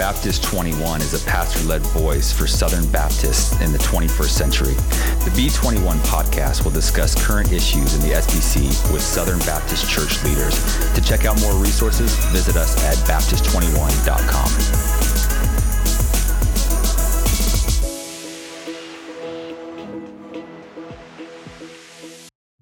Baptist 21 is a pastor led voice for Southern Baptists in the 21st century. The B21 podcast will discuss current issues in the SBC with Southern Baptist church leaders. To check out more resources, visit us at Baptist21.com.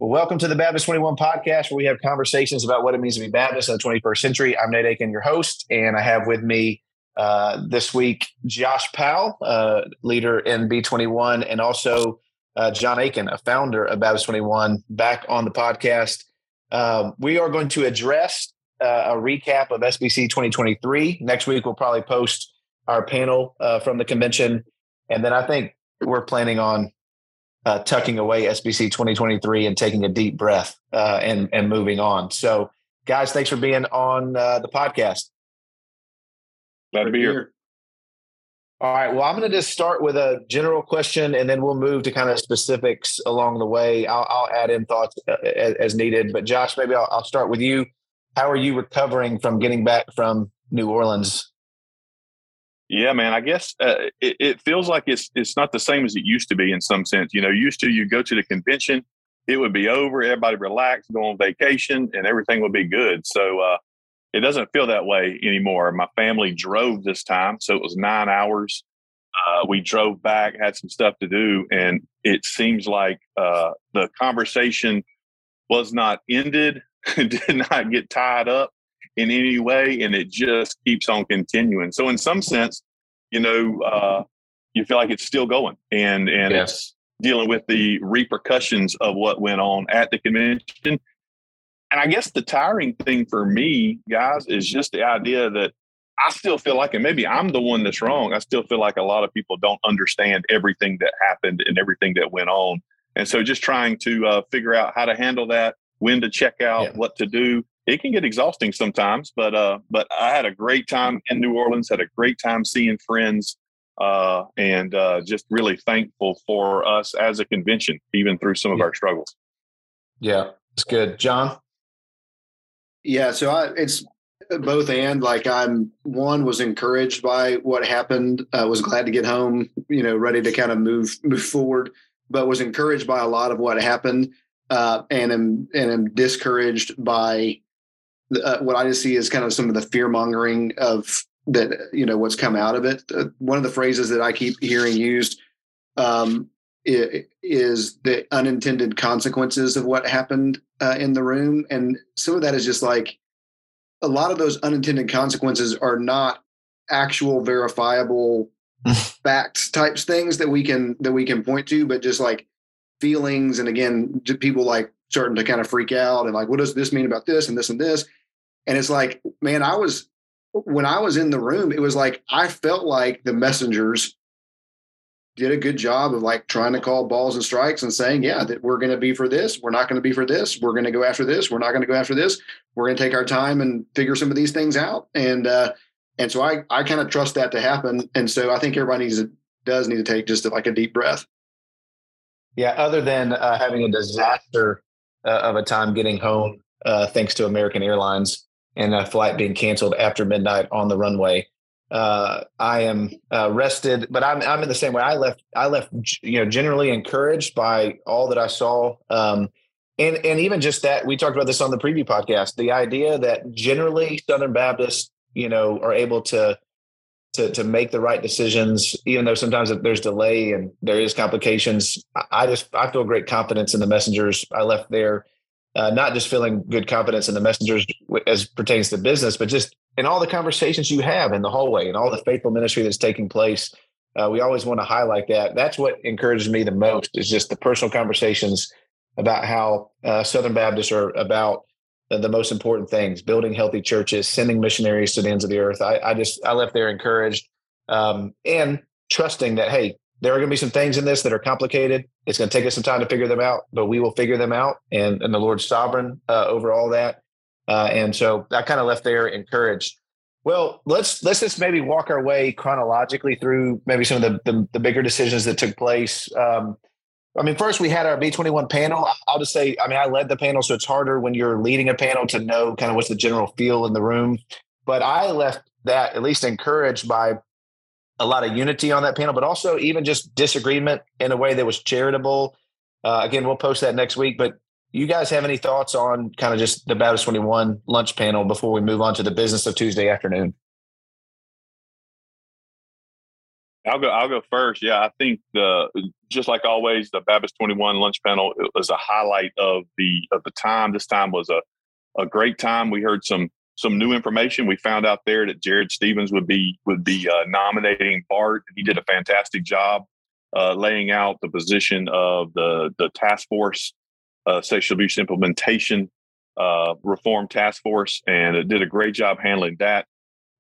Well, welcome to the Baptist 21 podcast, where we have conversations about what it means to be Baptist in the 21st century. I'm Nate Akin, your host, and I have with me uh, this week Josh Powell, uh, leader in B21, and also uh, Jon Akin, a founder of Baptist 21, back on the podcast. Um, we are going to address uh, a recap of SBC 2023. Next week, we'll probably post our panel uh, from the convention. And then I think we're planning on uh, tucking away SBC 2023 and taking a deep breath and and moving on. So, guys, thanks for being on the podcast. Glad to be here. All right. Well, I'm going to just start with a general question, and then we'll move to kind of specifics along the way. I'll, I'll add in thoughts uh, as, as, needed. But Josh, maybe I'll, I'll start with you. How are you recovering from getting back from New Orleans yeah, man. I guess uh, it, it, feels like it's it's not the same as it used to be in some sense. You know, used to you go to the convention, it would be over, everybody relax, go on vacation, and everything would be good. So uh, it doesn't feel that way anymore. My family drove this time, so it was nine hours. Uh, we drove back, had some stuff to do, and it seems like uh, the conversation was not ended, did not get tied up in any way, and it just keeps on continuing. So, in some sense, you know, uh, you feel like it's still going, and and yes. it's dealing with the repercussions of what went on at the convention. And I guess the tiring thing for me, guys, is just the idea that I still feel like, and maybe I'm the one that's wrong. I still feel like a lot of people don't understand everything that happened and everything that went on. And so just trying to uh, figure out how to handle that, when to check out, yeah. what to do it can get exhausting sometimes, but uh, but I had a great time in New Orleans. Had a great time seeing friends, uh, and uh, just really thankful for us as a convention, even through some of our struggles. Yeah, it's good, John. Yeah, so I, it's both and. Like I'm one was encouraged by what happened. I was glad to get home. You know, ready to kind of move move forward, but was encouraged by a lot of what happened. Uh, and am and am discouraged by uh, what I just see is kind of some of the fear mongering of that, you know, what's come out of it. Uh, one of the phrases that I keep hearing used um, is the unintended consequences of what happened uh, in the room. And some of that is just like a lot of those unintended consequences are not actual verifiable facts types things that we can that we can point to, but just like feelings and again people like starting to kind of freak out and like what does this mean about this and this and this and it's like, man, I was when I was in the room, it was like I felt like the messengers did a good job of like trying to call balls and strikes and saying, yeah, that we're going to be for this, we're not going to be for this, we're going to go after this, we're not going to go after this, we're going to take our time and figure some of these things out. And uh, and so I I kind of trust that to happen. And so I think everybody needs to, does need to take just like a deep breath. Yeah, other than uh, having a disaster uh, of a time getting home, uh, thanks to American Airlines and a flight being canceled after midnight on the runway. Uh, I am uh, rested, but I'm I'm in the same way. I left I left you know generally encouraged by all that I saw, um, and and even just that we talked about this on the preview podcast. The idea that generally Southern Baptists you know are able to to to make the right decisions, even though sometimes there's delay and there is complications. I just I feel great confidence in the messengers. I left there uh, not just feeling good confidence in the messengers as pertains to business, but just in all the conversations you have in the hallway and all the faithful ministry that's taking place. Uh, we always want to highlight that. That's what encourages me the most is just the personal conversations about how uh, Southern Baptists are about the most important things: building healthy churches, sending missionaries to the ends of the earth. I, I just I left there encouraged um, and trusting that hey, there are going to be some things in this that are complicated. It's going to take us some time to figure them out, but we will figure them out. And, and the Lord's sovereign uh, over all that. Uh, and so I kind of left there encouraged. Well, let's let's just maybe walk our way chronologically through maybe some of the the, the bigger decisions that took place. Um, I mean, first we had our B21 panel. I'll just say, I mean, I led the panel, so it's harder when you're leading a panel to know kind of what's the general feel in the room. But I left that at least encouraged by a lot of unity on that panel, but also even just disagreement in a way that was charitable. Uh, again, we'll post that next week. But you guys have any thoughts on kind of just the Baptist 21 lunch panel before we move on to the business of Tuesday afternoon? I'll go. I'll go first. Yeah, I think the just like always, the Baptist Twenty One lunch panel was a highlight of the of the time. This time was a a great time. We heard some some new information. We found out there that Jared Stevens would be would be uh, nominating Bart. He did a fantastic job uh, laying out the position of the the task force, uh, sexual abuse implementation uh, reform task force, and it did a great job handling that.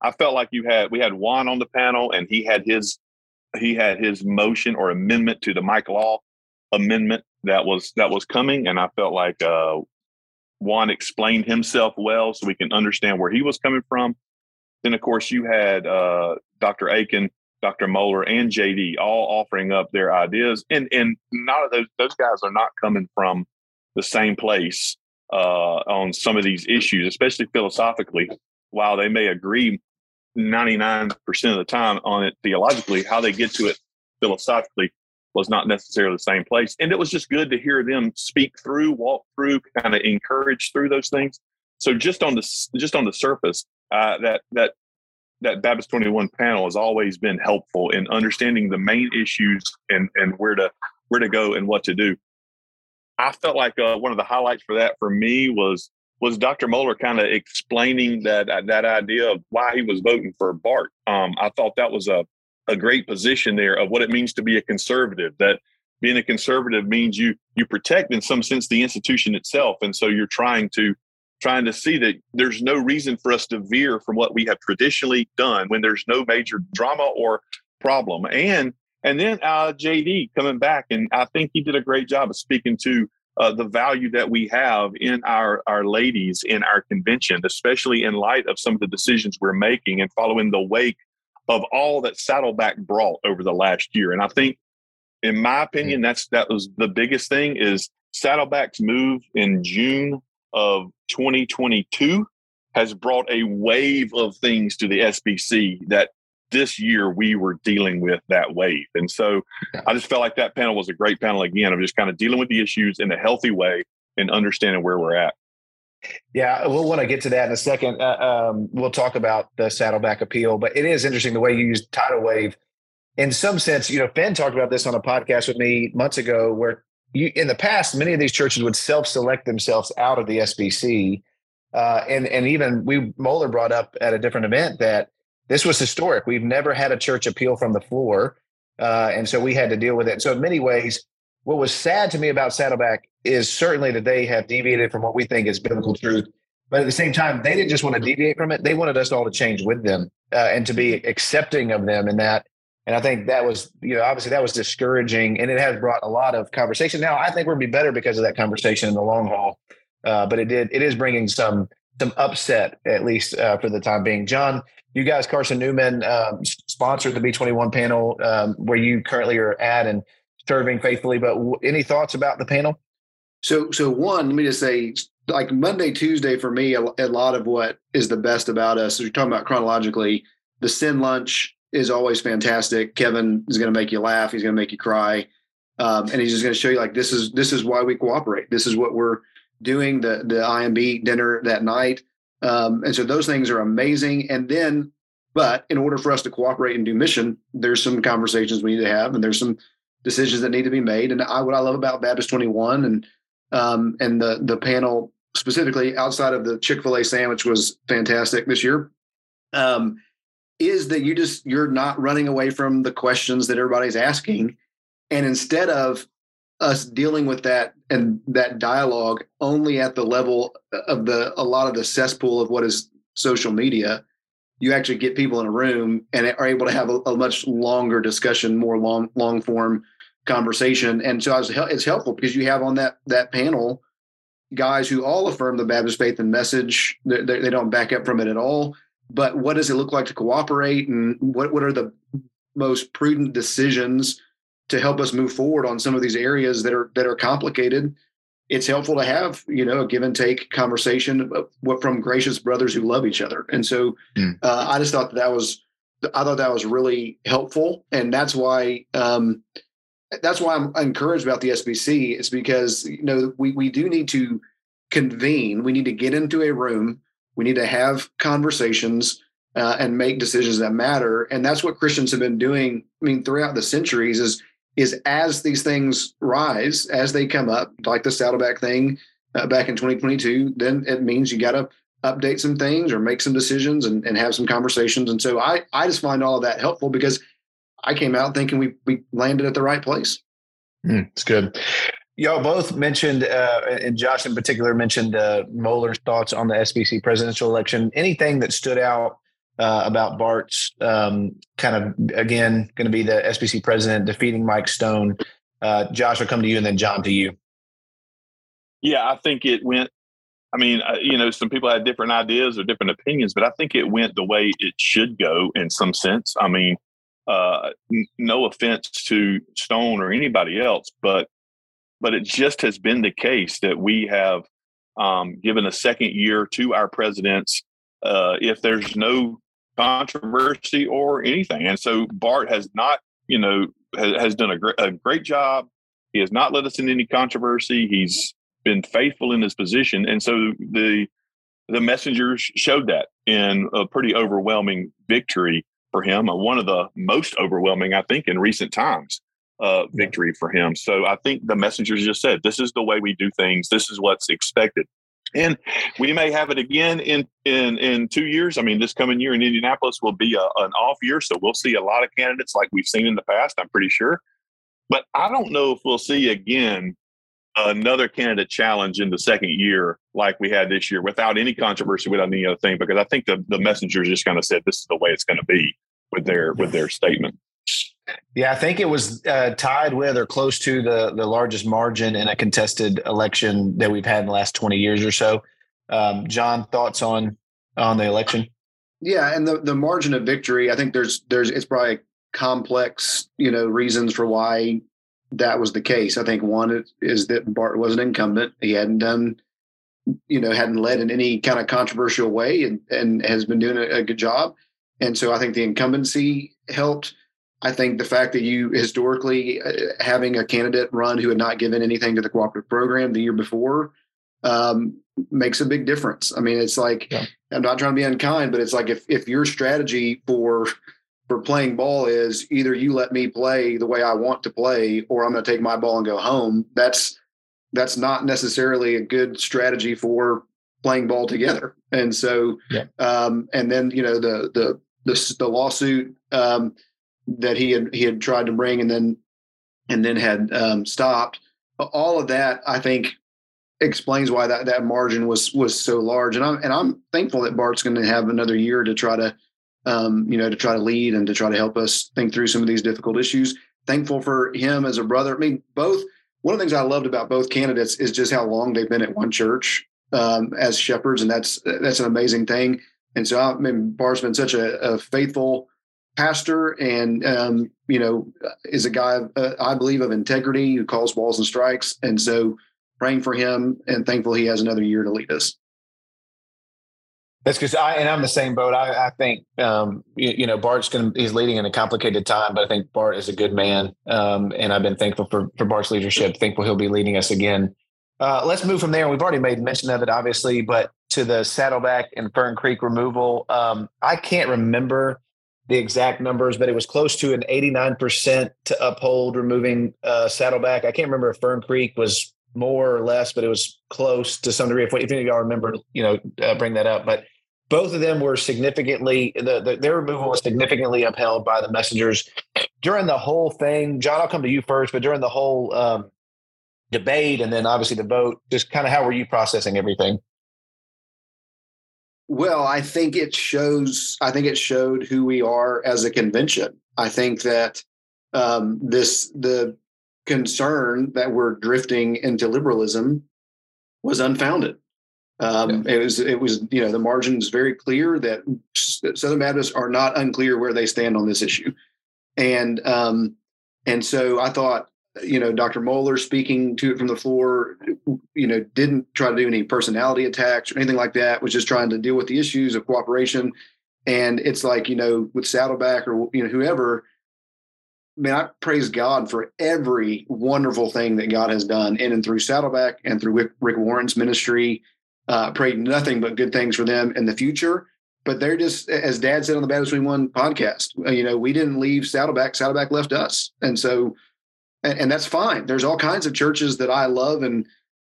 I felt like you had we had Juan on the panel, and he had his he had his motion or amendment to the Mike Law amendment that was that was coming, and I felt like uh, Juan explained himself well, so we can understand where he was coming from. Then, of course, you had uh, Dr. Akin, Dr. Mohler, and JD all offering up their ideas, and and not of those those guys are not coming from the same place uh, on some of these issues, especially philosophically. While they may agree 99% of the time on it theologically, how they get to it philosophically was not necessarily the same place. And it was just good to hear them speak through, walk through, kind of encourage through those things. So just on the just on the surface, uh, that that that Baptist 21 panel has always been helpful in understanding the main issues and and where to where to go and what to do. I felt like uh, one of the highlights for that for me was was Dr. Mohler kind of explaining that that idea of why he was voting for Bart. Um, I thought that was a a great position there of what it means to be a conservative. That being a conservative means you you protect in some sense the institution itself, and so you're trying to trying to see that there's no reason for us to veer from what we have traditionally done when there's no major drama or problem. And and then uh, JD coming back, and I think he did a great job of speaking to uh, the value that we have in our our ladies in our convention, especially in light of some of the decisions we're making and following the wake of all that Saddleback brought over the last year. And I think, in my hmm. opinion, that's that was the biggest thing is Saddleback's move in June of 2022 has brought a wave of things to the SBC that this year we were dealing with that wave. And so I just felt like that panel was a great panel again of just kind of dealing with the issues in a healthy way and understanding where we're at. Yeah, we'll want to get to that in a second. Uh, um, we'll talk about the saddleback appeal, but it is interesting the way you use tidal wave. In some sense, you know, Ben talked about this on a podcast with me months ago, where you, in the past, many of these churches would self-select themselves out of the SBC, uh, and and even we Mohler brought up at a different event that this was historic. We've never had a church appeal from the floor. Uh, and so we had to deal with it. So, in many ways, what was sad to me about Saddleback is certainly that they have deviated from what we think is biblical truth. But at the same time, they didn't just want to deviate from it. They wanted us all to change with them uh, and to be accepting of them in that. And I think that was, you know, obviously that was discouraging and it has brought a lot of conversation. Now, I think we'll be better because of that conversation in the long haul. Uh, but it did, it is bringing some, some upset, at least uh, for the time being. John, you guys, Carson Newman, um, sponsored the B21 panel um, where you currently are at and serving faithfully. But w- any thoughts about the panel? So, so one, let me just say, like Monday, Tuesday for me, a, a lot of what is the best about us, you're talking about chronologically, the Send lunch is always fantastic. Kevin is going to make you laugh. He's going to make you cry. Um, and he's just going to show you like, this is, this is why we cooperate. This is what we're doing the, the IMB dinner that night. Um, and so those things are amazing. And then, but in order for us to cooperate and do mission, there's some conversations we need to have, and there's some decisions that need to be made. And I, what I love about Baptist 21 and um, and the the panel specifically outside of the Chick Fil A sandwich was fantastic this year. Um, is that you just you're not running away from the questions that everybody's asking, and instead of us dealing with that and that dialogue only at the level of the a lot of the cesspool of what is social media you actually get people in a room and are able to have a, a much longer discussion more long long form conversation. And so was, it's helpful because you have on that that panel guys who all affirm the baptist faith and message. They, they don't back up from it at all. But what does it look like to cooperate? And what, what are the most prudent decisions to help us move forward on some of these areas that are that are complicated. It's helpful to have you know a give and take conversation from gracious brothers who love each other. And so mm. uh, I just thought that, that was I thought that was really helpful, and that's why um, that's why I'm encouraged about the SBC. Is because you know we we do need to convene. We need to get into a room. We need to have conversations uh, and make decisions that matter. And that's what Christians have been doing. I mean, throughout the centuries is is as these things rise, as they come up, like the Saddleback thing uh, back in 2022, then it means you got to update some things or make some decisions and, and have some conversations. And so I, I just find all of that helpful because I came out thinking we, we landed at the right place. Mm, it's good. Y'all both mentioned, uh, and Josh in particular mentioned uh, Mohler's thoughts on the SBC presidential election. Anything that stood out uh, about Bart's um, kind of again going to be the SBC president defeating Mike Stone. Uh, Josh, I'll come to you, and then John to you. Yeah, I think it went. I mean, uh, you know, some people had different ideas or different opinions, but I think it went the way it should go in some sense. I mean, uh, n- no offense to Stone or anybody else, but but it just has been the case that we have um, given a second year to our presidents. Uh, if there's no controversy or anything. And so Bart has not, you know, has, has done a, a great job. He has not led us in any controversy. He's been faithful in his position, and so the the messengers showed that in a pretty overwhelming victory for him. One of the most overwhelming, I think, in recent times. Uh, victory for him. So I think the messengers just said, "This is the way we do things. This is what's expected." And we may have it again in in in two years. I mean, this coming year in Indianapolis will be a, an off year, so we'll see a lot of candidates like we've seen in the past. I'm pretty sure, but I don't know if we'll see again another candidate challenge in the second year like we had this year without any controversy, without any other thing. Because I think the the messengers just kind of said this is the way it's going to be with their with their statement. Yeah, I think it was uh, tied with or close to the the largest margin in a contested election that we've had in the last twenty years or so. Um, John, thoughts on on the election? Yeah, and the the margin of victory, I think there's there's it's probably complex, you know, reasons for why that was the case. I think one is that Bart was an incumbent; he hadn't done, you know, hadn't led in any kind of controversial way, and and has been doing a, a good job. And so I think the incumbency helped. I think the fact that you historically uh, having a candidate run who had not given anything to the cooperative program the year before um, makes a big difference. I mean, it's like yeah. I'm not trying to be unkind, but it's like if if your strategy for for playing ball is either you let me play the way I want to play, or I'm going to take my ball and go home. That's that's not necessarily a good strategy for playing ball together. And so, yeah. um, and then you know the the the, the lawsuit. Um, that he had he had tried to bring and then and then had um, stopped. All of that, I think, explains why that that margin was was so large. And I'm and I'm thankful that Bart's going to have another year to try to, um, you know, to try to lead and to try to help us think through some of these difficult issues. Thankful for him as a brother. I mean, both. One of the things I loved about both candidates is just how long they've been at one church um, as shepherds, and that's that's an amazing thing. And so, I mean, Bart's been such a, a faithful pastor and um, you know is a guy uh, I believe of integrity who calls balls and strikes, and so praying for him and thankful he has another year to lead us. That's because I and I'm the same boat. I, I think um, you, you, know Bart's going he's leading in a complicated time, but I think Bart is a good man, um, and I've been thankful for for Bart's leadership. Thankful he'll be leading us again. Uh, let's move from there. We've already made mention of it, obviously, but to the Saddleback and Fern Creek removal. Um, I can't remember the exact numbers, but it was close to an 89% to uphold removing uh, Saddleback. I can't remember if Fern Creek was more or less, but it was close to some degree. If, if any of y'all remember, you know, uh, bring that up. But both of them were significantly the, the, their removal was significantly upheld by the messengers during the whole thing. John, I'll come to you first, but during the whole um, debate and then obviously the vote, just kind of how were you processing everything? Well, I think it shows. I think it showed who we are as a convention. I think that um, this the concern that we're drifting into liberalism was unfounded. Um, yeah. It was it was you know the margin is very clear that Southern Baptists are not unclear where they stand on this issue, and um, and so I thought you know, Dr. Mohler speaking to it from the floor, you know, didn't try to do any personality attacks or anything like that, was just trying to deal with the issues of cooperation. And it's like, you know, with Saddleback or, you know, whoever, man, I praise God for every wonderful thing that God has done in and through Saddleback and through Rick, Warren's ministry. Uh, pray nothing but good things for them in the future. But they're just, as Dad said on the Baptist 21 podcast, uh, you know, we didn't leave Saddleback, Saddleback left us, and so, and, and that's fine. There's all kinds of churches that I love and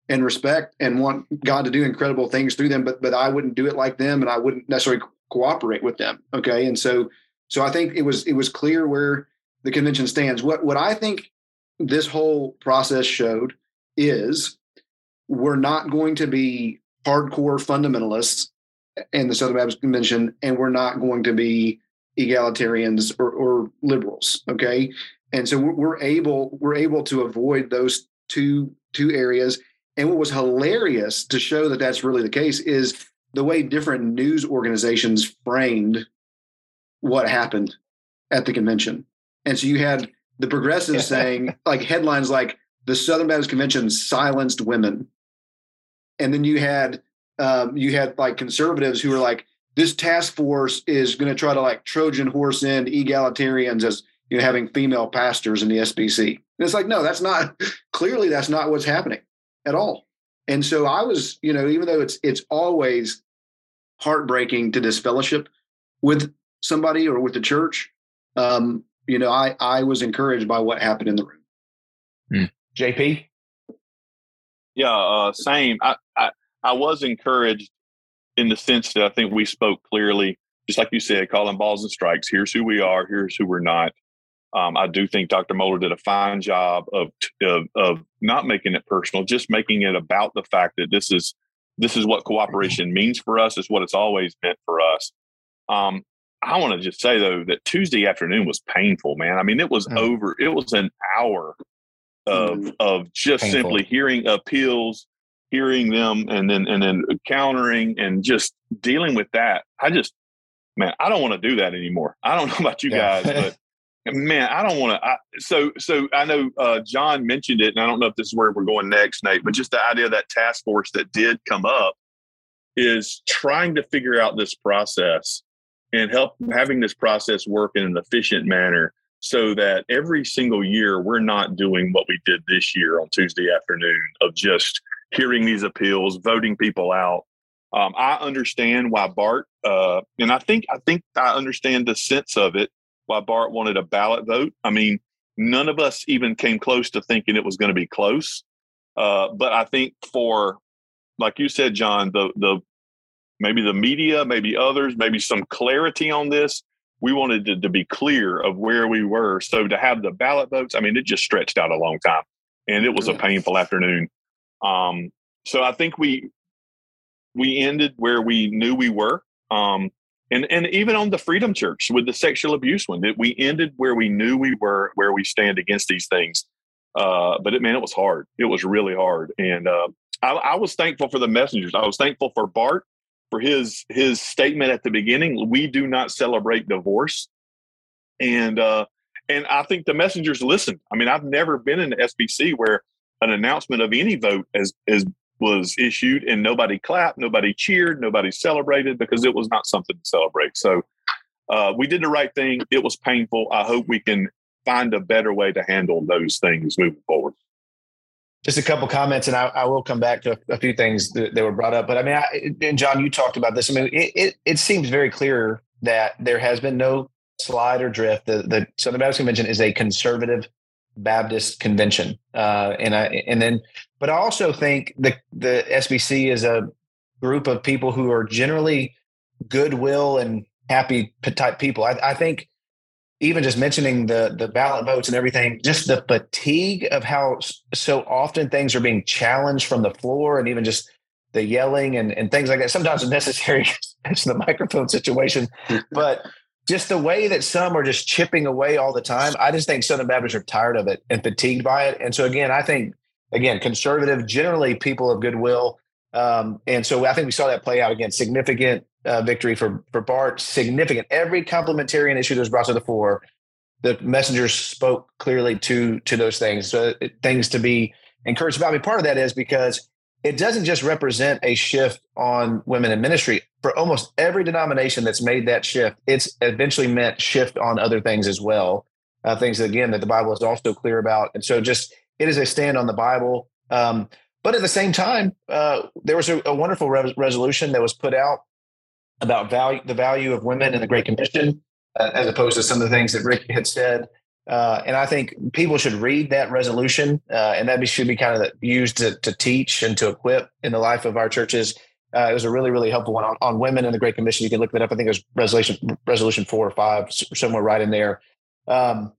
and respect and want God to do incredible things through them, but but I wouldn't do it like them, and I wouldn't necessarily cooperate with them. Okay, and so so I think it was it was clear where the convention stands. What what I think this whole process showed is we're not going to be hardcore fundamentalists in the Southern Baptist Convention, and we're not going to be egalitarians or, or liberals. Okay, and so we're, we're able we're able to avoid those two two areas. And what was hilarious to show that that's really the case is the way different news organizations framed what happened at the convention. And so you had the progressives saying like headlines like the Southern Baptist Convention silenced women. And then you had um, you had like conservatives who were like, this task force is going to try to like Trojan horse in egalitarians as you know having female pastors in the SBC. And it's like, no, that's not clearly that's not what's happening at all. And so I was, you know, even though it's it's always heartbreaking to disfellowship with somebody or with the church, um, you know, I I was encouraged by what happened in the room. Hmm. JP. Yeah, uh, same. I, I I was encouraged in the sense that I think we spoke clearly, just like you said, calling balls and strikes. Here's who we are. Here's who we're not. Um, I do think Dr. Mohler did a fine job of, of, of not making it personal, just making it about the fact that this is this is what cooperation means for us. Is what it's always meant for us. Um, I want to just say though that Tuesday afternoon was painful, man. I mean, it was mm. over. It was an hour of mm. of just painful. simply hearing appeals, hearing them, and then and then countering and just dealing with that. I just, man, I don't want to do that anymore. I don't know about you yeah. guys, but man, I don't want to. So so I know uh, John mentioned it, and I don't know if this is where we're going next, Nate. But just the idea of that task force that did come up is trying to figure out this process and help having this process work in an efficient manner so that every single year we're not doing what we did this year on Tuesday afternoon of just hearing these appeals, voting people out. Um, I understand why Bart, uh, and I think I think I understand the sense of it. Why Bart wanted a ballot vote. I mean, none of us even came close to thinking it was going to be close. Uh, but I think for, like you said, John, the the maybe the media, maybe others, maybe some clarity on this. We wanted to, to be clear of where we were. So to have the ballot votes, I mean, it just stretched out a long time and it was a painful afternoon. Um, so I think we we ended where we knew we were. Um, and and even on the Freedom Church with the sexual abuse one, that we ended where we knew we were, where we stand against these things. Uh, but it man, it was hard. It was really hard, and uh, I, I, was thankful for the messengers. I was thankful for Bart for his his statement at the beginning. We do not celebrate divorce, and uh, and I think the messengers listened. I mean, I've never been in the SBC where an announcement of any vote as as was issued and nobody clapped, nobody cheered, nobody celebrated because it was not something to celebrate. So uh, we did the right thing. It was painful. I hope we can find a better way to handle those things moving forward just a couple comments, and I, I, will come back to a, few things that, that, were brought up. But I mean, I, and John, you talked about this. I mean, it, it, it seems very clear that there has been no slide or drift. The, the Southern Baptist Convention is a conservative Baptist convention, uh, and I and then, but I also think the the SBC is a group of people who are generally goodwill and happy type people. I, I think even just mentioning the the ballot votes and everything, just the fatigue of how so often things are being challenged from the floor, and even just the yelling and, and things like that. Sometimes it's necessary, it's the microphone situation, but just the way that some are just chipping away all the time. I just think Southern Baptists are tired of it and fatigued by it. And so again, I think again conservative, generally people of goodwill. Um, and so I think we saw that play out again. Significant uh, victory for for Bart. Significant. Every complementarian issue that was brought to the fore, the messengers spoke clearly to to those things, so things to be encouraged about. I mean, part of that is because it doesn't just represent a shift on women in ministry. For almost every denomination that's made that shift, it's eventually meant shift on other things as well. Uh, things again that the Bible is also clear about, and so just it is a stand on the Bible. Um, but at the same time, uh, there was a, a wonderful re- resolution that was put out about value, the value of women in the Great Commission, uh, as opposed to some of the things that Rick had said. Uh, and I think people should read that resolution, uh, and that be, should be kind of used to, to, teach and to equip in the life of our churches. Uh, it was a really, really helpful one on, on, women in the Great Commission. You can look that up. I think it was resolution resolution four or five, somewhere right in there. Um,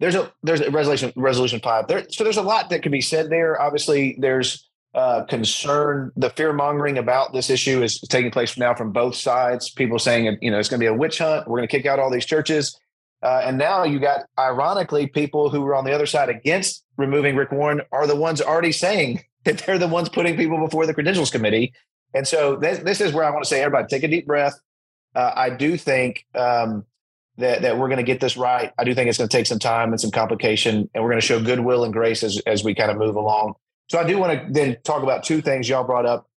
there's a there's a resolution resolution five. There, so there's a lot that can be said there. Obviously, there's uh, concern. The fear mongering about this issue is taking place now from both sides. People saying, you know, it's going to be a witch hunt. We're going to kick out all these churches. Uh, and now you got, ironically, people who were on the other side against removing Rick Warren are the ones already saying that they're the ones putting people before the credentials committee. And so this, this is where I want to say, everybody, take a deep breath. Uh, I do think um, that, that we're going to get this right. I do think it's going to take some time and some complication, and we're going to show goodwill and grace as, as we kind of move along. So I do want to then talk about two things y'all brought up.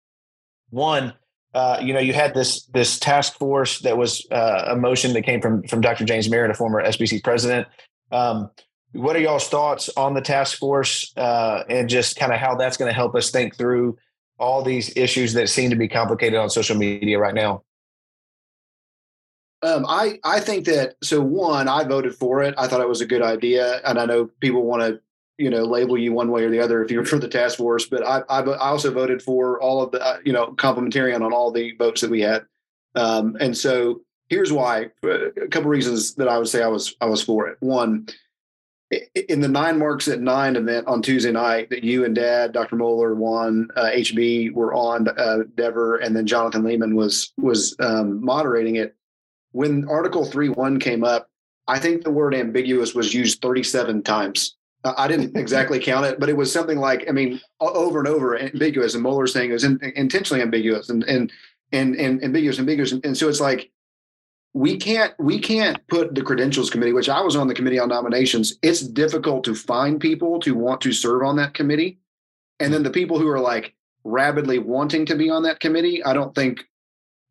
One, uh, you know, you had this this task force that was uh, a motion that came from from Dr. James Merritt, a former SBC president. Um, what are y'all's thoughts on the task force uh, and just kind of how that's going to help us think through all these issues that seem to be complicated on social media right now? Um, I I think that so one, I voted for it. I thought it was a good idea, and I know people want to you know label you one way or the other if you're for the task force. But I I, I also voted for all of the uh, you know complementarian on all the votes that we had, um, and so here's why. Uh, a couple reasons that I would say I was I was for it. One, in the nine marks at nine event on Tuesday night that you and Dad, Dr. Mohler, Juan, uh, HB were on, uh, Dever, and then Jonathan Leeman was was um, moderating it. When Article three one came up, I think the word ambiguous was used 37 times I didn't exactly count it, but it was something like, I mean, over and over ambiguous. And Mohler's saying it was in, intentionally ambiguous and, and, and, and ambiguous, ambiguous. And, and so it's like, we can't, we can't put the credentials committee, which I was on the committee on nominations. It's difficult to find people to want to serve on that committee. And then the people who are like rabidly wanting to be on that committee, I don't think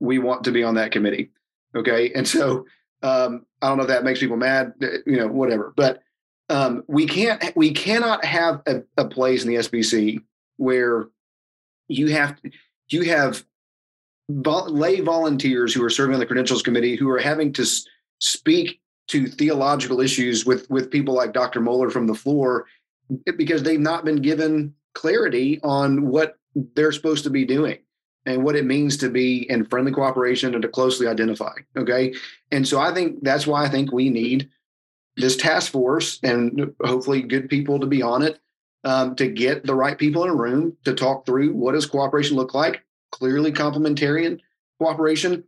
we want to be on that committee. Okay. And so, um, I don't know if that makes people mad, you know, whatever, but, um, we can't we cannot have a, a, place in the SBC where you have you have vol- lay volunteers who are serving on the credentials committee who are having to s- speak to theological issues with with people like Dr. Mohler from the floor because they've not been given clarity on what they're supposed to be doing and what it means to be in friendly cooperation and to closely identify okay and so i think that's why i think we need this task force and hopefully good people to be on it um, to get the right people in a room to talk through what does cooperation look like. Clearly complementarian cooperation.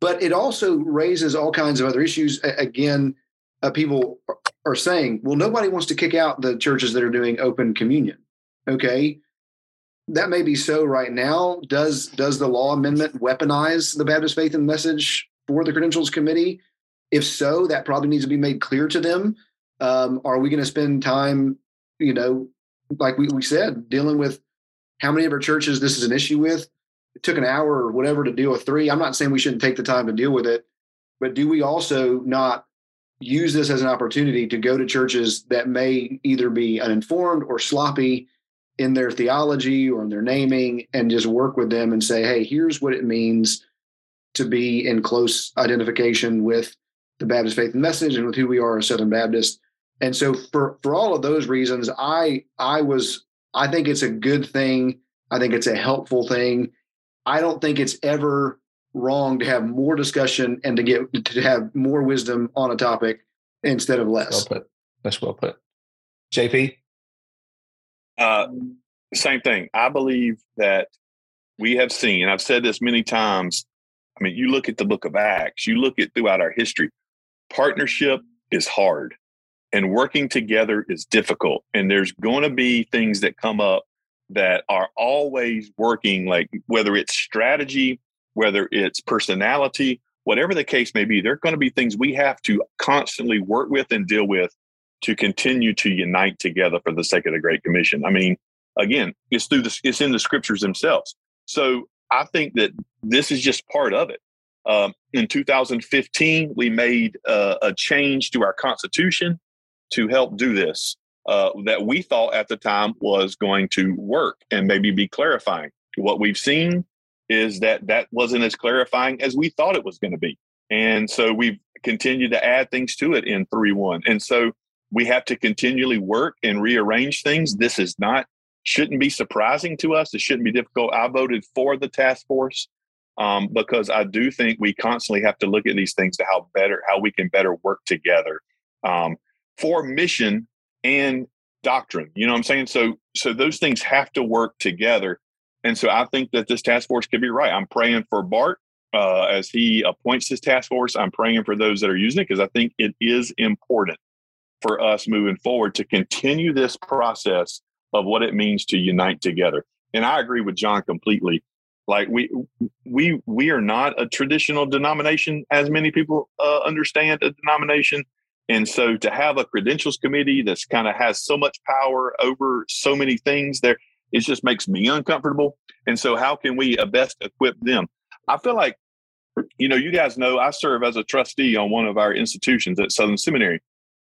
But it also raises all kinds of other issues. Again uh, people are saying well nobody wants to kick out the churches that are doing open communion. Okay? That may be so right now. Does does the law amendment weaponize the baptist faith and message for the credentials committee if so, that probably needs to be made clear to them. Um, are we going to spend time, you know, like we, we said, dealing with how many of our churches this is an issue with? It took an hour or whatever to deal with three. I'm not saying we shouldn't take the time to deal with it, but do we also not use this as an opportunity to go to churches that may either be uninformed or sloppy in their theology or in their naming and just work with them and say, hey, here's what it means to be in close identification with the Baptist faith and message and with who we are as Southern Baptist. And so for for all of those reasons, I I was I think it's a good thing. I think it's a helpful thing. I don't think it's ever wrong to have more discussion and to get to have more wisdom on a topic instead of less. Well put. That's well put. JP? Uh, same thing. I believe that we have seen, I've said this many times. I mean, you look at the book of Acts, you look at throughout our history, partnership is hard and working together is difficult. And there's going to be things that come up that are always working, like whether it's strategy, whether it's personality, whatever the case may be, there are going to be things we have to constantly work with and deal with to continue to unite together for the sake of the Great Commission. I mean, again, it's through the it's in the scriptures themselves. So I think that this is just part of it. Um, in 2015, we made uh, a change to our Constitution to help do this uh, that we thought at the time was going to work and maybe be clarifying. What we've seen is that that wasn't as clarifying as we thought it was going to be. And so we've continued to add things to it in 3 1. And so we have to continually work and rearrange things. This is not, shouldn't be surprising to us. It shouldn't be difficult. I voted for the task force um, because I do think we constantly have to look at these things to how better, how we can better work together um, for mission and doctrine. You know what I'm saying? So, so those things have to work together. And so I think that this task force could be right. I'm praying for Bart uh, as he appoints this task force. I'm praying for those that are using it because I think it is important for us moving forward to continue this process of what it means to unite together. And I agree with John completely. Like we we we are not a traditional denomination as many people uh, understand a denomination. And so to have a credentials committee that's kind of has so much power over so many things there, it just makes me uncomfortable. And so how can we best equip them? I feel like, you know, you guys know I serve as a trustee on one of our institutions at Southern Seminary.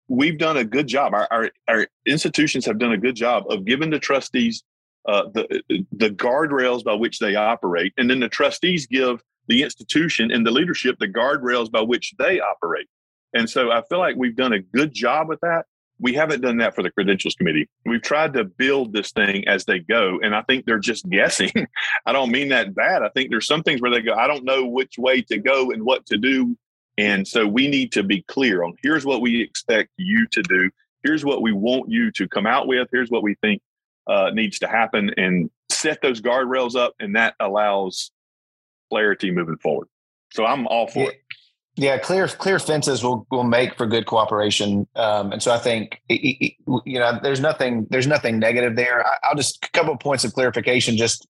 We've done a good job. Our, our, our institutions have done a good job of giving the trustees uh, the the guardrails by which they operate, and then the trustees give the institution and the leadership the guardrails by which they operate. And so I feel like we've done a good job with that. We haven't done that for the credentials committee. We've tried to build this thing as they go. And I think they're just guessing. I don't mean that bad. I think there's some things where they go, I don't know which way to go and what to do. And so we need to be clear on here's what we expect you to do. Here's what we want you to come out with. Here's what we think uh, needs to happen and set those guardrails up. And that allows clarity moving forward. So I'm all for yeah. it. Yeah, clear clear fences will will make for good cooperation, um, and so I think you know there's nothing there's nothing negative there. I, will just a couple of points of clarification. Just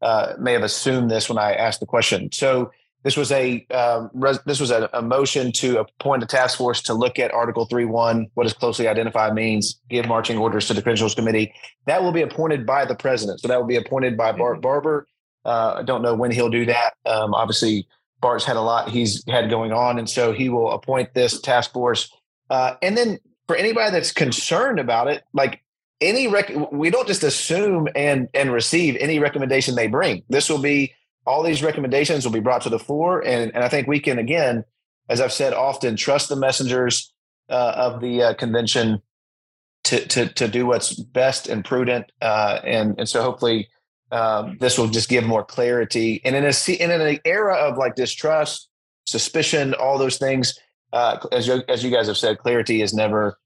uh, may have assumed this when I asked the question. So this was a um, res, this was a, a, motion to appoint a task force to look at Article three one, what does closely identified means, give marching orders to the credentials committee. That will be appointed by the president. So that will be appointed by Bart mm-hmm. Barber. Uh, I don't know when he'll do that. Um, obviously Bart's had a lot he's had going on, and so he will appoint this task force. Uh, and then for anybody that's concerned about it, like any rec- we don't just assume and and receive any recommendation they bring. This will be all these recommendations will be brought to the floor, and and I think we can again, as I've said often, trust the messengers uh, of the uh, convention to to to do what's best and prudent, uh, and and so hopefully um, this will just give more clarity. And in a and in an era of like distrust, suspicion, all those things, uh, as you, as you guys have said, clarity is never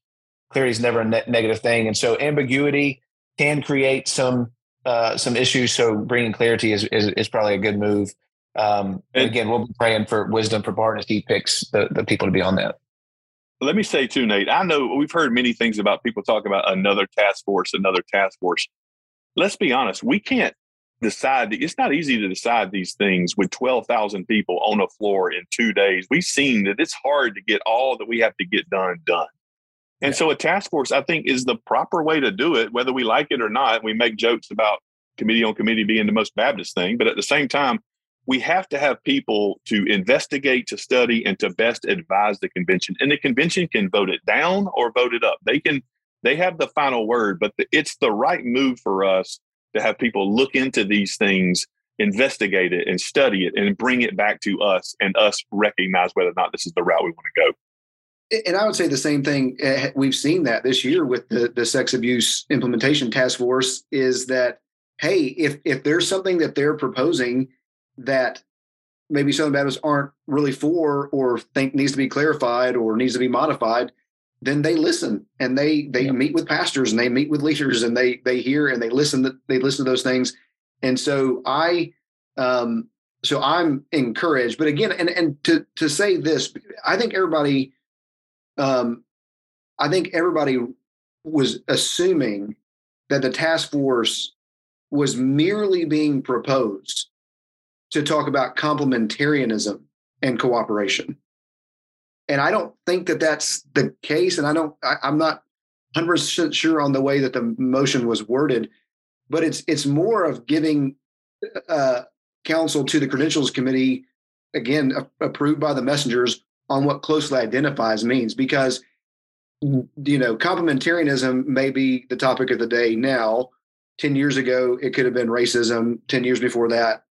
clarity is never a ne- negative thing. And so ambiguity can create some uh, some issues. So bringing clarity is is, is probably a good move. Um, and again, we'll be praying for wisdom for Bart as he picks the, the people to be on that. Let me say too, Nate. I know we've heard many things about people talk about another task force, another task force let's be honest, we can't decide. It's not easy to decide these things with 12,000 people on a floor in two days. We've seen that it's hard to get all that we have to get done done. And yeah. so a task force, I think, is the proper way to do it, whether we like it or not. We make jokes about committee on committee being the most Baptist thing, but at the same time, we have to have people to investigate, to study, and to best advise the convention. And the convention can vote it down or vote it up. They can they have the final word, but the, it's the right move for us to have people look into these things, investigate it, and study it, and bring it back to us, and us recognize whether or not this is the route we want to go. And I would say the same thing. Eh, we've seen that this year with the the sex abuse implementation task force. Is that hey, if if there's something that they're proposing that maybe Southern Baptists aren't really for or think needs to be clarified or needs to be modified, then they listen and they they yeah. meet with pastors and they meet with leaders and they they hear and they listen that they listen to those things and so i um so i'm encouraged but again and and to to say this i think everybody um i think everybody was assuming that the task force was merely being proposed to talk about complementarianism and cooperation. And I don't think that that's the case. And I don't, I, I'm not 100% sure on the way that the motion was worded, but it's, it's more of giving uh, counsel to the credentials committee, again, a- approved by the messengers on what closely identifies means because you know complementarianism may be the topic of the day now. 10 years ago it could have been racism. 10 years before that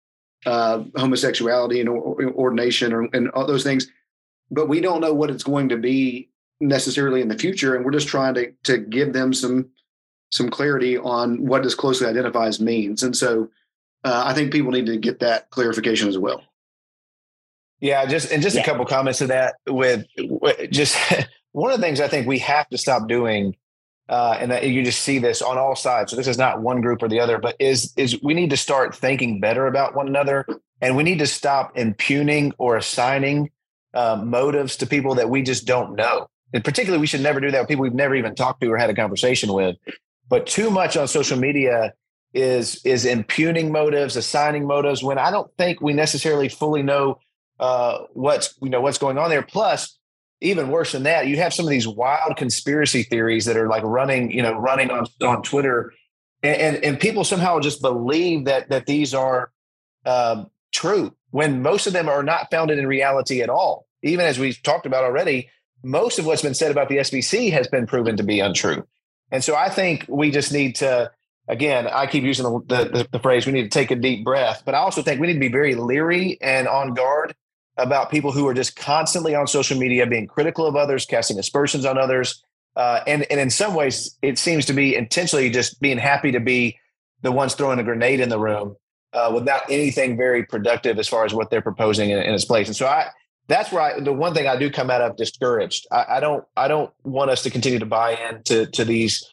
uh, homosexuality and ordination or, and all those things. But we don't know what it's going to be necessarily in the future and we're just trying to to give them some some clarity on what does closely identifies means. And so uh, i think people need to get that clarification as well yeah just and just yeah. a couple comments to that with, with just one of the things i think we have to stop doing uh, and that you just see this on all sides. So this is not one group or the other, but is is we need to start thinking better about one another, and we need to stop impugning or assigning uh, motives to people that we just don't know. And particularly, we should never do that with people we've never even talked to or had a conversation with. But too much on social media is is impugning motives, assigning motives when I don't think we necessarily fully know uh, what's you know what's going on there. Plus, even worse than that, you have some of these wild conspiracy theories that are like running, you know, running on, on Twitter, and, and, and people somehow just believe that that these are um, true when most of them are not founded in reality at all. Even as we've talked about already, most of what's been said about the SBC has been proven to be untrue. And so I think we just need to, again, I keep using the, the, the phrase, we need to take a deep breath, but I also think we need to be very leery and on guard about people who are just constantly on social media being critical of others, casting aspersions on others. Uh, and, and in some ways, it seems to be intentionally just being happy to be the ones throwing a grenade in the room uh, without anything very productive as far as what they're proposing in, in its place. And so I, that's where I, the one thing I do come out of discouraged. I, I don't, I don't want us to continue to buy into to these.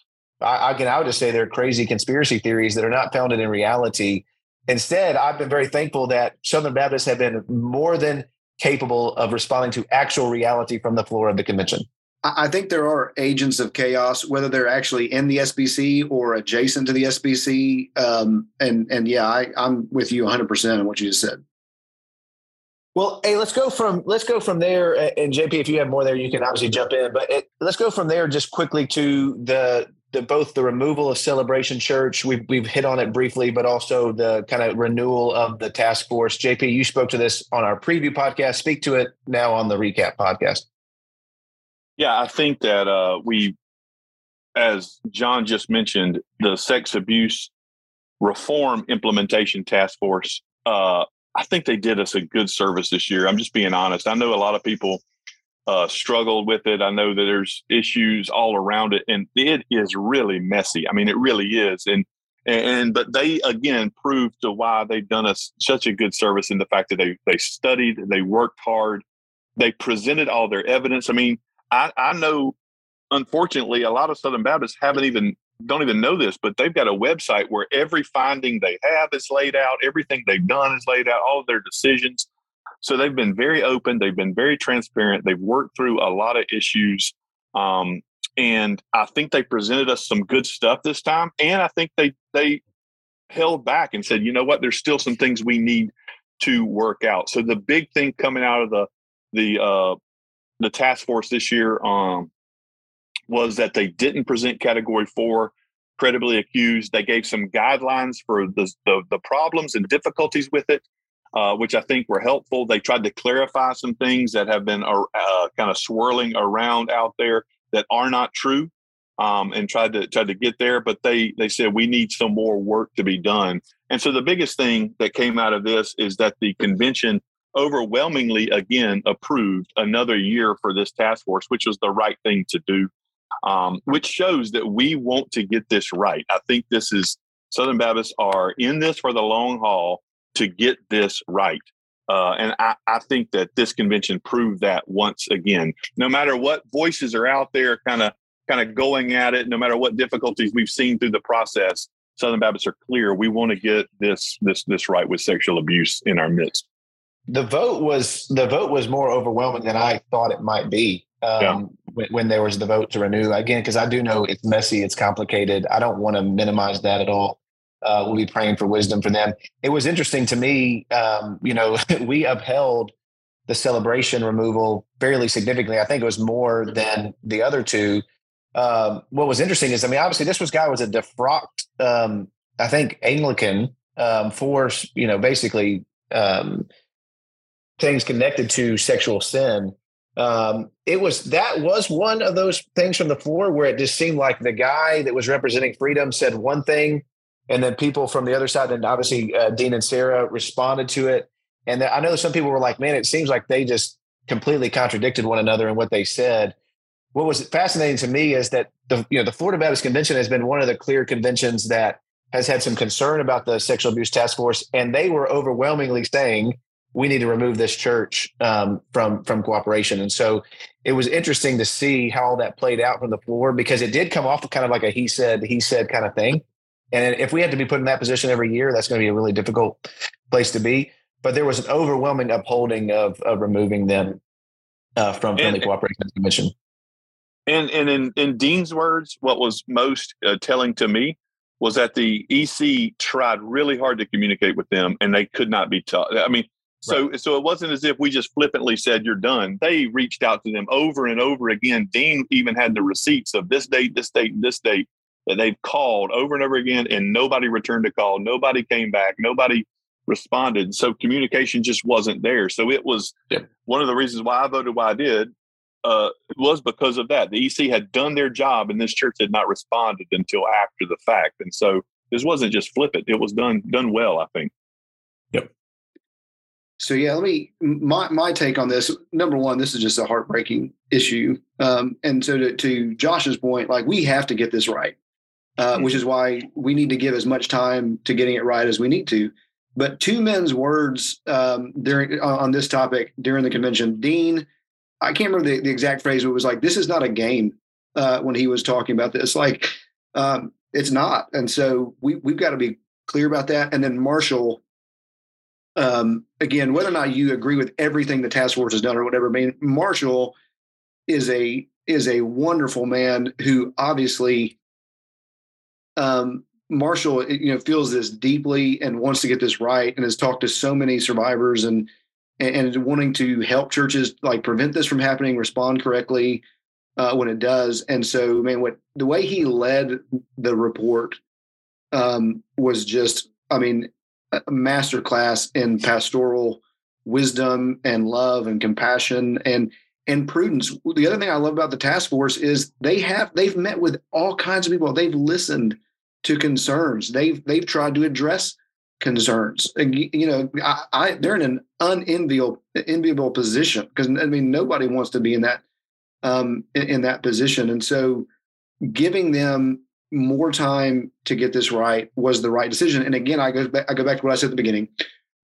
I, I can, I would just say they're crazy conspiracy theories that are not founded in reality Instead, I've been very thankful that Southern Baptists have been more than capable of responding to actual reality from the floor of the convention. I think there are agents of chaos, whether they're actually in the SBC or adjacent to the SBC. Um, and and yeah, I, I'm with you 100 percent on what you just said. Well, hey, let's go from let's go from there. And JP, if you have more there, you can obviously jump in. But it, let's go from there just quickly to the the both the removal of Celebration Church, we've we've hit on it briefly, but also the kind of renewal of the task force. JP, you spoke to this on our preview podcast. Speak to it now on the recap podcast. Yeah, I think that uh, we, as Jon just mentioned, the sex abuse reform implementation task force. Uh, I think they did us a good service this year. I'm just being honest. I know a lot of people uh, struggled with it. I know that there's issues all around it, and it is really messy. I mean, it really is. And and but they again proved to why they've done us such a good service in the fact that they they studied, they worked hard, they presented all their evidence. I mean, I, I know unfortunately a lot of Southern Baptists haven't even don't even know this, but they've got a website where every finding they have is laid out, everything they've done is laid out, all of their decisions. So they've been very open. They've been very transparent. They've worked through a lot of issues. Um, and I think they presented us some good stuff this time. And I think they they held back and said, you know what, there's still some things we need to work out. So the big thing coming out of the the uh, the task force this year um, was that they didn't present category four credibly accused. They gave some guidelines for the, the, the problems and difficulties with it uh, which I think were helpful. They tried to clarify some things that have been uh, uh, kind of swirling around out there that are not true, um, and tried to tried to get there. But they they said we need some more work to be done. And so the biggest thing that came out of this is that the convention overwhelmingly again approved another year for this task force, which was the right thing to do. Um, which shows that we want to get this right. I think this is Southern Baptists are in this for the long haul to get this right. Uh, and I, I, think that this convention proved that once again. No matter what voices are out there, kind of kind of going at it, no matter what difficulties we've seen through the process, Southern Baptists are clear. We want to get this this this right with sexual abuse in our midst. The vote was the vote was more overwhelming than I thought it might be. Um, yeah. when, when there was the vote to renew again, because I do know it's messy, it's complicated. I don't want to minimize that at all uh, we'll be praying for wisdom for them. It was interesting to me. Um, you know, we upheld the celebration removal fairly significantly. I think it was more than the other two. Um, what was interesting is, I mean, obviously this was guy was a defrocked, um, I think Anglican um, for you know basically um, things connected to sexual sin. Um, it was that was one of those things from the floor where it just seemed like the guy that was representing freedom said one thing, and then people from the other side, and obviously uh, Dean Inserra responded to it. And I know some people were like, "Man, it seems like they just completely contradicted one another in what they said." What was fascinating to me is that the you know the Florida Baptist Convention has been one of the clear conventions that has had some concern about the sexual abuse task force, and they were overwhelmingly saying we need to remove this church um, from from cooperation. And so it was interesting to see how all that played out from the floor because it did come off kind of like a he said he said kind of thing. And if we had to be put in that position every year, that's going to be a really difficult place to be. But there was an overwhelming upholding of, of removing them uh, from Friendly Cooperation Commission. And and in, in Dean's words, what was most uh, telling to me was that the EC tried really hard to communicate with them, and they could not be taught. I mean, so right. so it wasn't as if we just flippantly said you're done. They reached out to them over and over again. Dean even had the receipts of this date, this date, and this date that they've called over and over again, and nobody returned a call. Nobody came back. Nobody responded. So communication just wasn't there. So it was yeah. one of the reasons why I voted why I did uh, was because of that. The EC had done their job, and this church had not responded until after the fact. And so this wasn't just flip it; it was done done well. I think. Yep. So yeah, let me my my take on this. Number one, this is just a heartbreaking issue, um, and so to, to Josh's point, like we have to get this right, uh, mm-hmm. which is why we need to give as much time to getting it right as we need to. But two men's words um, during on this topic during the convention, Dean, I can't remember the, the exact phrase, but it was like, "This is not a game." Uh, when he was talking about this, like um, it's not, and so we we've got to be clear about that. And then Marshall um, again, whether or not you agree with everything the task force has done or whatever, I mean, Marshall is a is a wonderful man who obviously um, Marshall, you know, feels this deeply and wants to get this right, and has talked to so many survivors and and, wanting to help churches like prevent this from happening, respond correctly uh, when it does. And so, man, what the way he led the report um, was just, I mean, a masterclass in pastoral wisdom and love and compassion and and prudence. The other thing I love about the task force is they have they've met with all kinds of people. They've listened to concerns. They've they've tried to address concerns. You know, I, I they're in an unenviable enviable position because I mean nobody wants to be in that um, in, in that position, and so giving them more time to get this right was the right decision. And again, I go back, I go back to what I said at the beginning.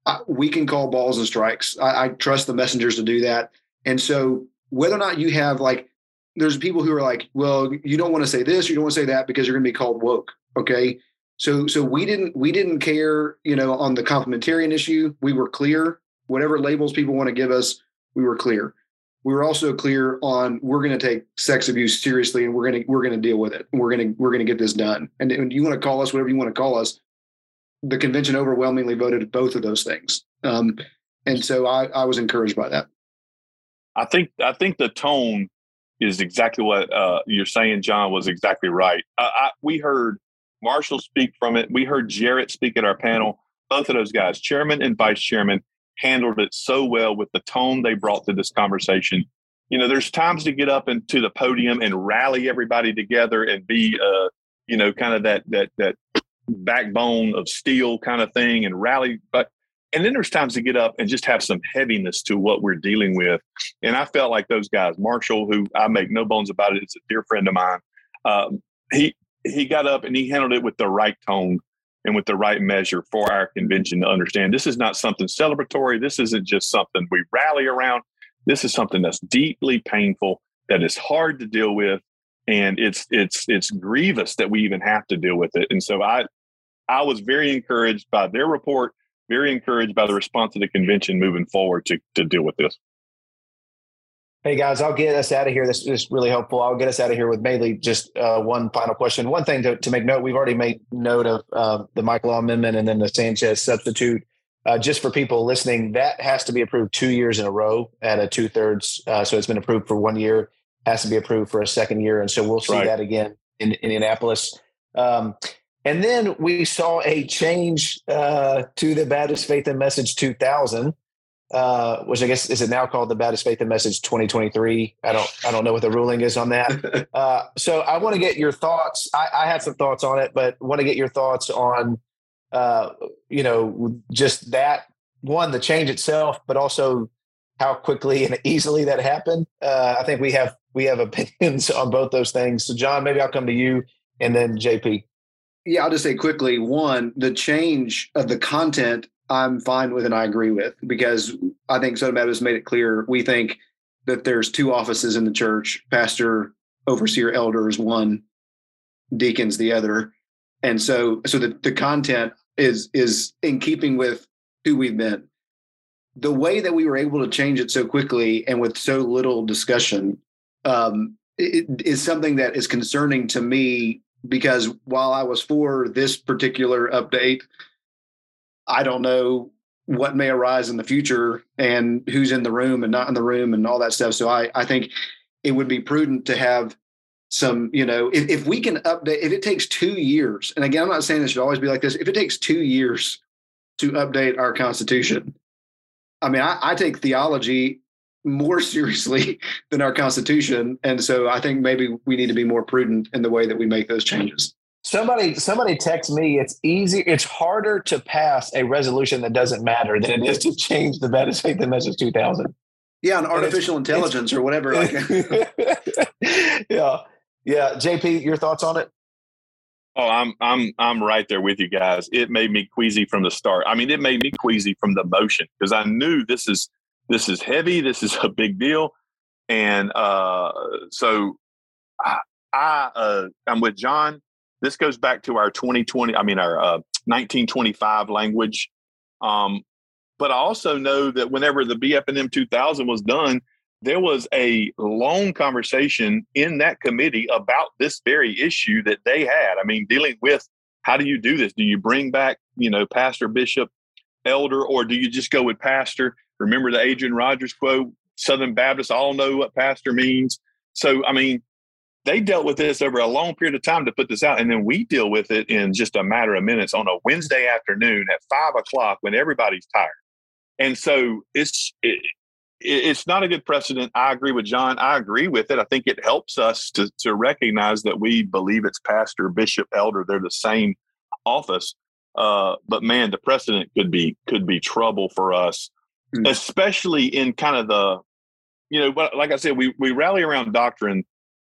I, we can call balls and strikes. I, I trust the messengers to do that. And so whether or not you have like, there's people who are like, well, you don't want to say this, you don't want to say that because you're going to be called woke. Okay. So, so we didn't, we didn't care, you know, on the complementarian issue. We were clear. Whatever labels people want to give us, we were clear we were also clear on we're going to take sex abuse seriously and we're going to we're going to deal with it. We're going to we're going to get this done. And, and you want to call us whatever you want to call us. The convention overwhelmingly voted both of those things, um, and so I, I was encouraged by that. I think I think the tone is exactly what uh, you're saying, Jon. Was exactly right. I, we heard Marshall speak from it. We heard Jarrett speak at our panel. Both of those guys, chairman and vice chairman, handled it so well with the tone they brought to this conversation. You know, there's times to get up into the podium and rally everybody together and be, uh, you know, kind of that that that backbone of steel kind of thing and rally. But and then there's times to get up and just have some heaviness to what we're dealing with. And I felt like those guys, Marshall, who I make no bones about it, is a dear friend of mine. Um, he he got up and he handled it with the right tone and with the right measure for our convention to understand this is not something celebratory. This isn't just something we rally around. This is something that's deeply painful, that is hard to deal with, and it's it's it's grievous that we even have to deal with it. And so I I was very encouraged by their report, very encouraged by the response of the convention moving forward to to deal with this. Hey guys, I'll get us out of here. This is really helpful. I'll get us out of here with mainly just uh, one final question. One thing to, to make note: we've already made note of uh, the Michael Law amendment and then the Sanchez substitute. uh, just for people listening, that has to be approved two years in a row at a two thirds. Uh, so it's been approved for one year, has to be approved for a second year, and so we'll see right. that again in, in Indianapolis. Um, and then we saw a change uh, to the Baptist Faith and Message 2000, uh, which I guess is it now called the Baptist Faith and Message 2023. I don't I don't know what the ruling is on that. Uh, so I want to get your thoughts. I, I have some thoughts on it, but want to get your thoughts on uh, you know just that one the change itself, but also how quickly and easily that happened. Uh, I think we have we have opinions on both those things. So Jon, maybe I'll come to you and then JP. Yeah, I'll just say quickly one, the change of the content I'm fine with and I agree with because I think Southern Baptist made it clear we think that there's two offices in the church pastor, overseer, elders, one, deacons, the other. And so so the, the content is is in keeping with who we've been. The way that we were able to change it so quickly and with so little discussion um, is something that is concerning to me because while I was for this particular update, I don't know what may arise in the future and who's in the room and not in the room and all that stuff. So I, I think it would be prudent to have some, you know, if, if we can update, if it takes two years, and again, I'm not saying this should always be like this, if it takes two years to update our constitution, I mean, I, I take theology more seriously than our constitution. And so I think maybe we need to be more prudent in the way that we make those changes. Somebody, somebody text me. It's easy. It's harder to pass a resolution that doesn't matter than it is to change the Baptist Faith and Message 2000. Yeah, on artificial intelligence or whatever. Like. yeah, yeah. JP, your thoughts on it? Oh, I'm I'm I'm right there with you guys. It made me queasy from the start. I mean, it made me queasy from the motion because I knew this is this is heavy. This is a big deal, and uh, so I, I uh, I'm with Jon. This goes back to our 2020. I mean, our uh, 1925 language. Um, but I also know that whenever the BF&M 2000 was done, there was a long conversation in that committee about this very issue that they had. I mean, dealing with how do you do this? Do you bring back, you know, pastor, bishop, elder, or do you just go with pastor? Remember the Adrian Rogers quote Southern Baptists all know what pastor means. So, I mean, they dealt with this over a long period of time to put this out. And then we deal with it in just a matter of minutes on a Wednesday afternoon at five o'clock when everybody's tired. And so it's, it, it's not a good precedent. I agree with Jon. I agree with it. I think it helps us to, to recognize that we believe it's pastor, bishop, elder. They're the same office. Uh, but man, the precedent could be could be trouble for us mm. especially in kind of the, you know, like I said, we we rally around doctrine,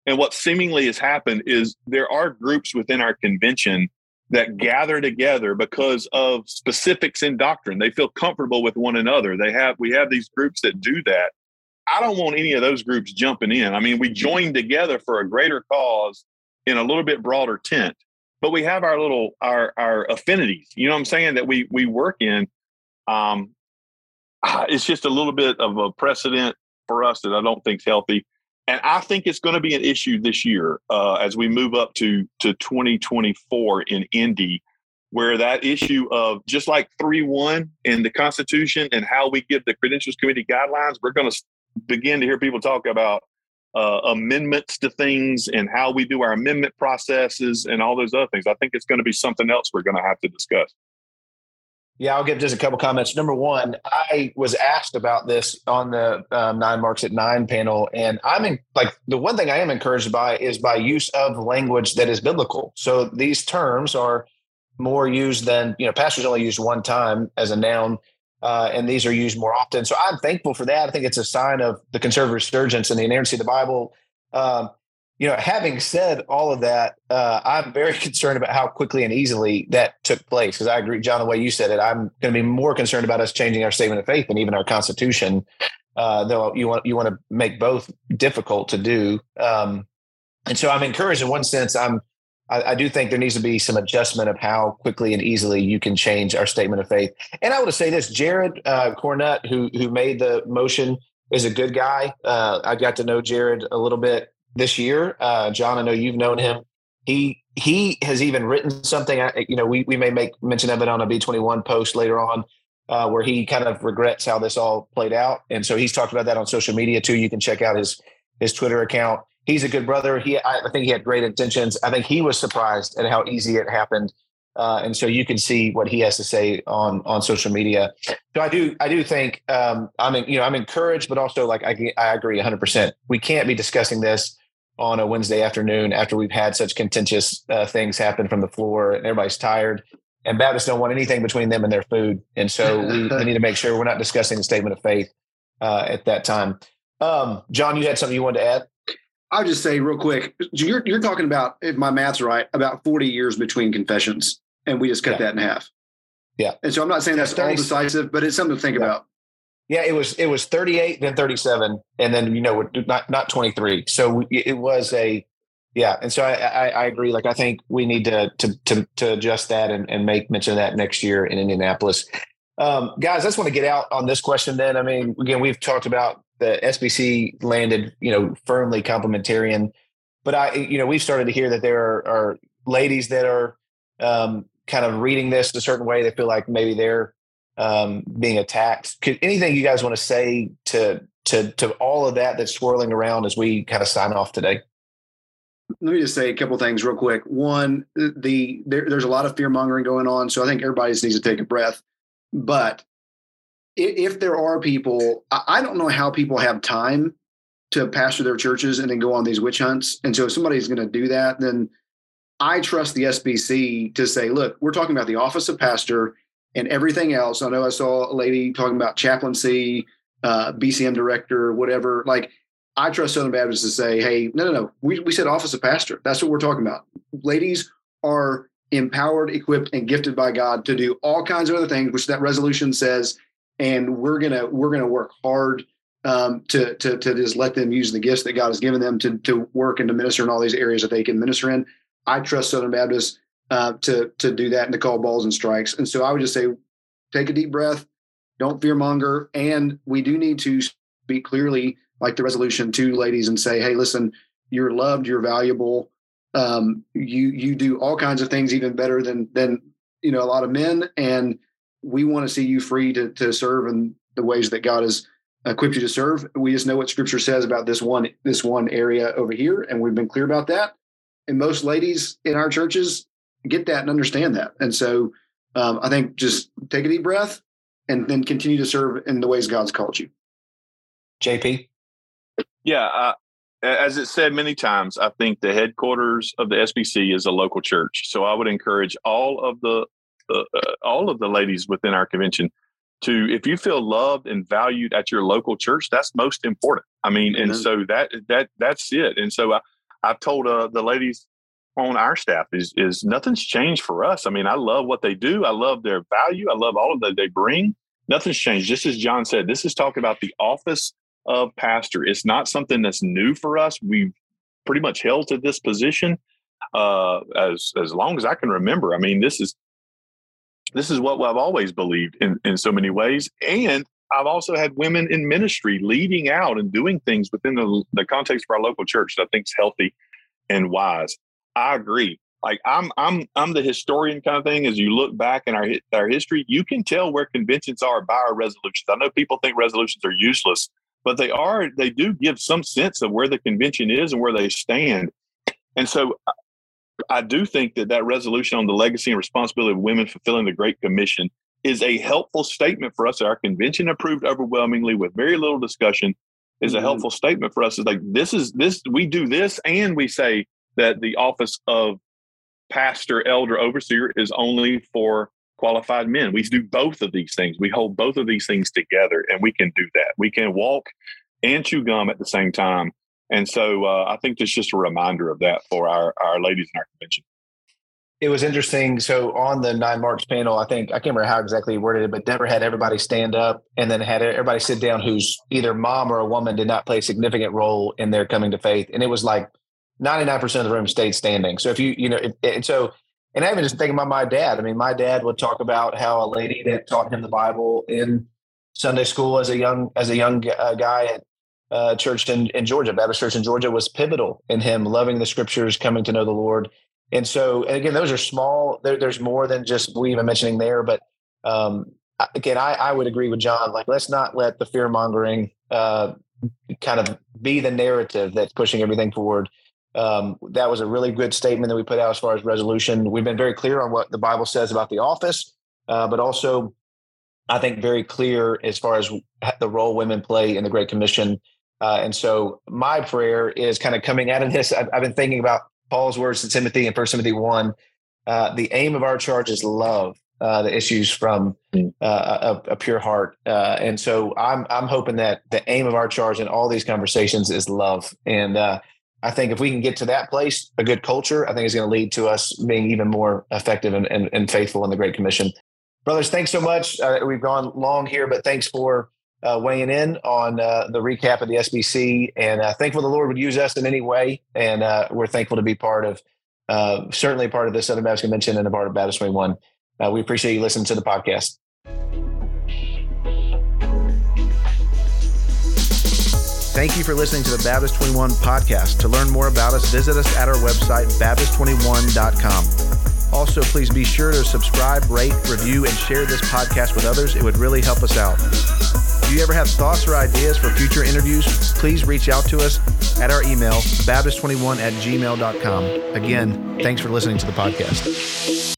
and what seemingly has happened is there are groups within our convention that gather together because of specifics in doctrine. They feel comfortable with one another. They have we have these groups that do that. I don't want any of those groups jumping in. I mean, we join together for a greater cause in a little bit broader tent, but we have our little our our affinities. You know what I'm saying that we we work in. Um, it's just a little bit of a precedent for us that I don't think is healthy. And I think it's going to be an issue this year uh, as we move up to to 2024 in Indy, where that issue of just like three one in the Constitution and how we give the Credentials Committee guidelines, we're going to begin to hear people talk about uh, amendments to things and how we do our amendment processes and all those other things. I think it's going to be something else we're going to have to discuss. Yeah, I'll give just a couple comments. Number one, I was asked about this on the um, 9Marks at Nine panel, and I'm in, like the one thing I am encouraged by is by use of language that is biblical. So these terms are more used than you know. Pastors only used one time as a noun, uh, and these are used more often. So I'm thankful for that. I think it's a sign of the conservative resurgence and the inerrancy of the Bible. Um, you know, having said all of that, uh, I'm very concerned about how quickly and easily that took place. Because I agree, Jon, the way you said it, I'm going to be more concerned about us changing our statement of faith and even our Constitution. Uh, though you want you want to make both difficult to do, um, and so I'm encouraged in one sense. I'm I, I, do think there needs to be some adjustment of how quickly and easily you can change our statement of faith. And I want to say this: Jared uh, Cornett, who who made the motion, is a good guy. Uh, I got to know Jared a little bit this year. Uh, Jon, I know you've known him. He he has even written something. You know, we we may make mention of it on a B twenty one post later on. uh, where he kind of regrets how this all played out. And so he's talked about that on social media too. You can check out his his Twitter account. He's a good brother. He, I, think he had great intentions. I think he was surprised at how easy it happened. Uh, and so you can see what he has to say on on social media. So I do I do think um, I'm you know I'm encouraged, but also like I I agree 100. percent We can't be discussing this on a Wednesday afternoon after we've had such contentious uh, things happen from the floor and everybody's tired. And Baptists don't want anything between them and their food, and so we, we need to make sure we're not discussing the statement of faith uh, at that time. Um, Jon, you had something you wanted to add? I'll just say real quick, you're you're talking about, if my math's right, about 40 years between confessions, and we just cut yeah. that in half. Yeah. And so I'm not saying that's all decisive, but it's something to think yeah. about. Yeah, it was it was 38, then 37, and then you know not not 23. So it was a yeah, and so I, I, I agree. Like I think we need to to to, to adjust that and, and make mention of that next year in Indianapolis. Um, guys, I just want to get out on this question. Then I mean, again, we've talked about the SBC landed, you know, firmly complementarian. But I, you know, we've started to hear that there are, are ladies that are um, kind of reading this a certain way. They feel like maybe they're um, being attacked. Could anything you guys want to say to to to all of that that's swirling around as we kind of sign off today? Let me just say a couple things real quick. One, the there, there's a lot of fear mongering going on, so I think everybody just needs to take a breath. But if there are people, I don't know how people have time to pastor their churches and then go on these witch hunts. And so if somebody's going to do that, then I trust the SBC to say, look, we're talking about the office of pastor and everything else. I know I saw a lady talking about chaplaincy, uh, BCM director, whatever. Like, I trust Southern Baptists to say, hey, no, no, no. We, we said office of pastor. That's what we're talking about. Ladies are empowered, equipped, and gifted by God to do all kinds of other things, which that resolution says and we're gonna we're gonna work hard um, to to to just let them use the gifts that God has given them to to work and to minister in all these areas that they can minister in. I trust Southern Baptists uh, to to do that and to call balls and strikes. And so I would just say, take a deep breath, don't fear monger, and we do need to speak clearly, like the resolution to ladies, and say, hey, listen, you're loved, you're valuable. Um, you you do all kinds of things even better than than you know a lot of men, and we want to see you free to, to serve in the ways that God has equipped you to serve. We just know what scripture says about this one, this one area over here. And we've been clear about that. And most ladies in our churches get that and understand that. And so um, I think just take a deep breath and then continue to serve in the ways God's called you. JP? Yeah. Uh, as it said many times, I think the headquarters of the SBC is a local church. So I would encourage all of the uh, all of the ladies within our convention to if you feel loved and valued at your local church that's most important i mean mm-hmm. and so that that that's it and so I, i've told uh, the ladies on our staff is is nothing's changed for us. I mean i love what they do. I love their value. I love all of that they bring. Nothing's changed. Just as Jon said this is talking about the office of pastor. It's not something that's new for us. We've pretty much held to this position uh, as as long as i can remember. I mean this is this is what I've always believed in, in so many ways. And I've also had women in ministry leading out and doing things within the, the context of our local church that I think is healthy and wise. I agree. Like I'm, I'm, I'm the historian kind of thing. As you look back in our our history, you can tell where conventions are by our resolutions. I know people think resolutions are useless, but they are. They do give some sense of where the convention is and where they stand. And so I do think that that resolution on the legacy and responsibility of women fulfilling the Great Commission is a helpful statement for us. Our convention approved overwhelmingly with very little discussion is a mm-hmm. helpful statement for us. Is like this is this we do this and we say that the office of pastor, elder, overseer is only for qualified men. We do both of these things. We hold both of these things together, and we can do that. We can walk and chew gum at the same time and so uh, I think it's just a reminder of that for our, our ladies in our convention. It was interesting. So on the nine marks panel, I think I can't remember how exactly he worded it, but Dever had everybody stand up and then had everybody sit down who's either mom or a woman did not play a significant role in their coming to faith. And it was like 99% of the room stayed standing. So if you, you know, and so, and I even just thinking about my dad. I mean, my dad would talk about how a lady that taught him the Bible in Sunday school as a young, as a young uh, guy at uh, church in, in Georgia, Baptist Church in Georgia, was pivotal in him loving the scriptures, coming to know the Lord. And so, and again, those are small. There, there's more than just we even mentioning there, but um, again, I, I would agree with Jon. Like, let's not let the fear mongering uh, kind of be the narrative that's pushing everything forward. Um, that was a really good statement that we put out as far as resolution. We've been very clear on what the Bible says about the office, uh, but also, I think, very clear as far as the role women play in the Great Commission. Uh, and so, my prayer is kind of coming out of this. I've, I've been thinking about Paul's words to Timothy in First Timothy one. Uh, the aim of our charge is love uh, the issues from mm. uh, a, a, pure heart. Uh, and so I'm I'm hoping that the aim of our charge in all these conversations is love. And uh, I think if we can get to that place, a good culture, I think is going to lead to us being even more effective and, and, and, faithful in the Great Commission. Brothers, thanks so much. Uh, we've gone long here, but thanks for uh, weighing in on the recap of the SBC. And thankful the Lord would use us in any way. And we're thankful to be part of, certainly part of the Southern Baptist Convention and a part of Baptist 21. Uh, we appreciate you listening to the podcast. Thank you for listening to the Baptist 21 podcast. To learn more about us, visit us at our website, Baptist21.com. Also, please be sure to subscribe, rate, review, and share this podcast with others. It would really help us out. If you ever have thoughts or ideas for future interviews, please reach out to us at our email, Baptist21 at gmail.com. Again, thanks for listening to the podcast.